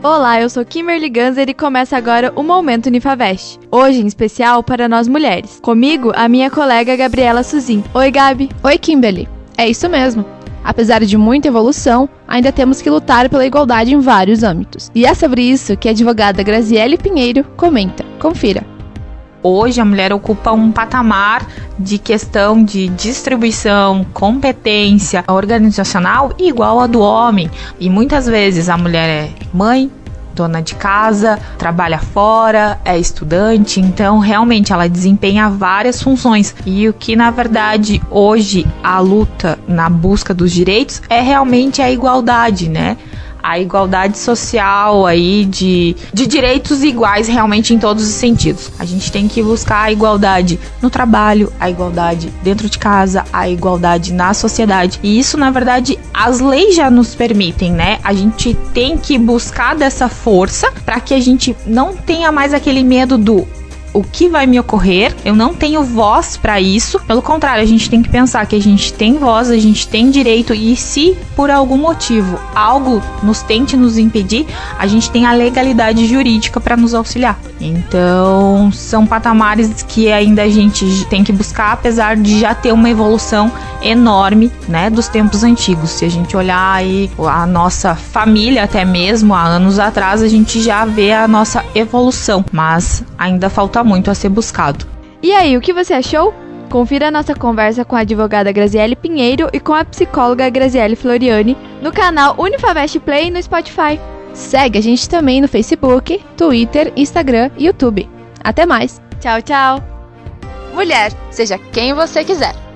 Olá, eu sou Kimberly Ganser e começa agora o Momento Unifavest. Hoje em especial para nós mulheres. Comigo, a minha colega Gabriela Suzin. Oi, Gabi. Oi, Kimberly. É isso mesmo. Apesar de muita evolução, ainda temos que lutar pela igualdade em vários âmbitos. E é sobre isso que a advogada Graziele Pinheiro comenta. Confira. Hoje a mulher ocupa um patamar de questão de distribuição, competência organizacional igual a do homem. E muitas vezes a mulher é mãe, dona de casa, trabalha fora, é estudante, então realmente ela desempenha várias funções. E o que na verdade hoje a luta na busca dos direitos é realmente a igualdade, né? A igualdade social aí de, de direitos iguais realmente em todos os sentidos. A gente tem que buscar a igualdade no trabalho, a igualdade dentro de casa, a igualdade na sociedade. E isso, na verdade, as leis já nos permitem, né? A gente tem que buscar dessa força para que a gente não tenha mais aquele medo do o que vai me ocorrer, eu não tenho voz para isso. Pelo contrário, a gente tem que pensar que a gente tem voz, a gente tem direito e se por algum motivo algo nos tente nos impedir, a gente tem a legalidade jurídica para nos auxiliar. Então, são patamares que ainda a gente tem que buscar, apesar de já ter uma evolução enorme, né, dos tempos antigos. Se a gente olhar aí a nossa família até mesmo há anos atrás, a gente já vê a nossa evolução, mas ainda falta muito a ser buscado. E aí, o que você achou? Confira a nossa conversa com a advogada Graziele Pinheiro e com a psicóloga Graziele Floriani no canal Unifavest Play no Spotify. Segue a gente também no Facebook, Twitter, Instagram e YouTube. Até mais! Tchau, tchau! Mulher, seja quem você quiser.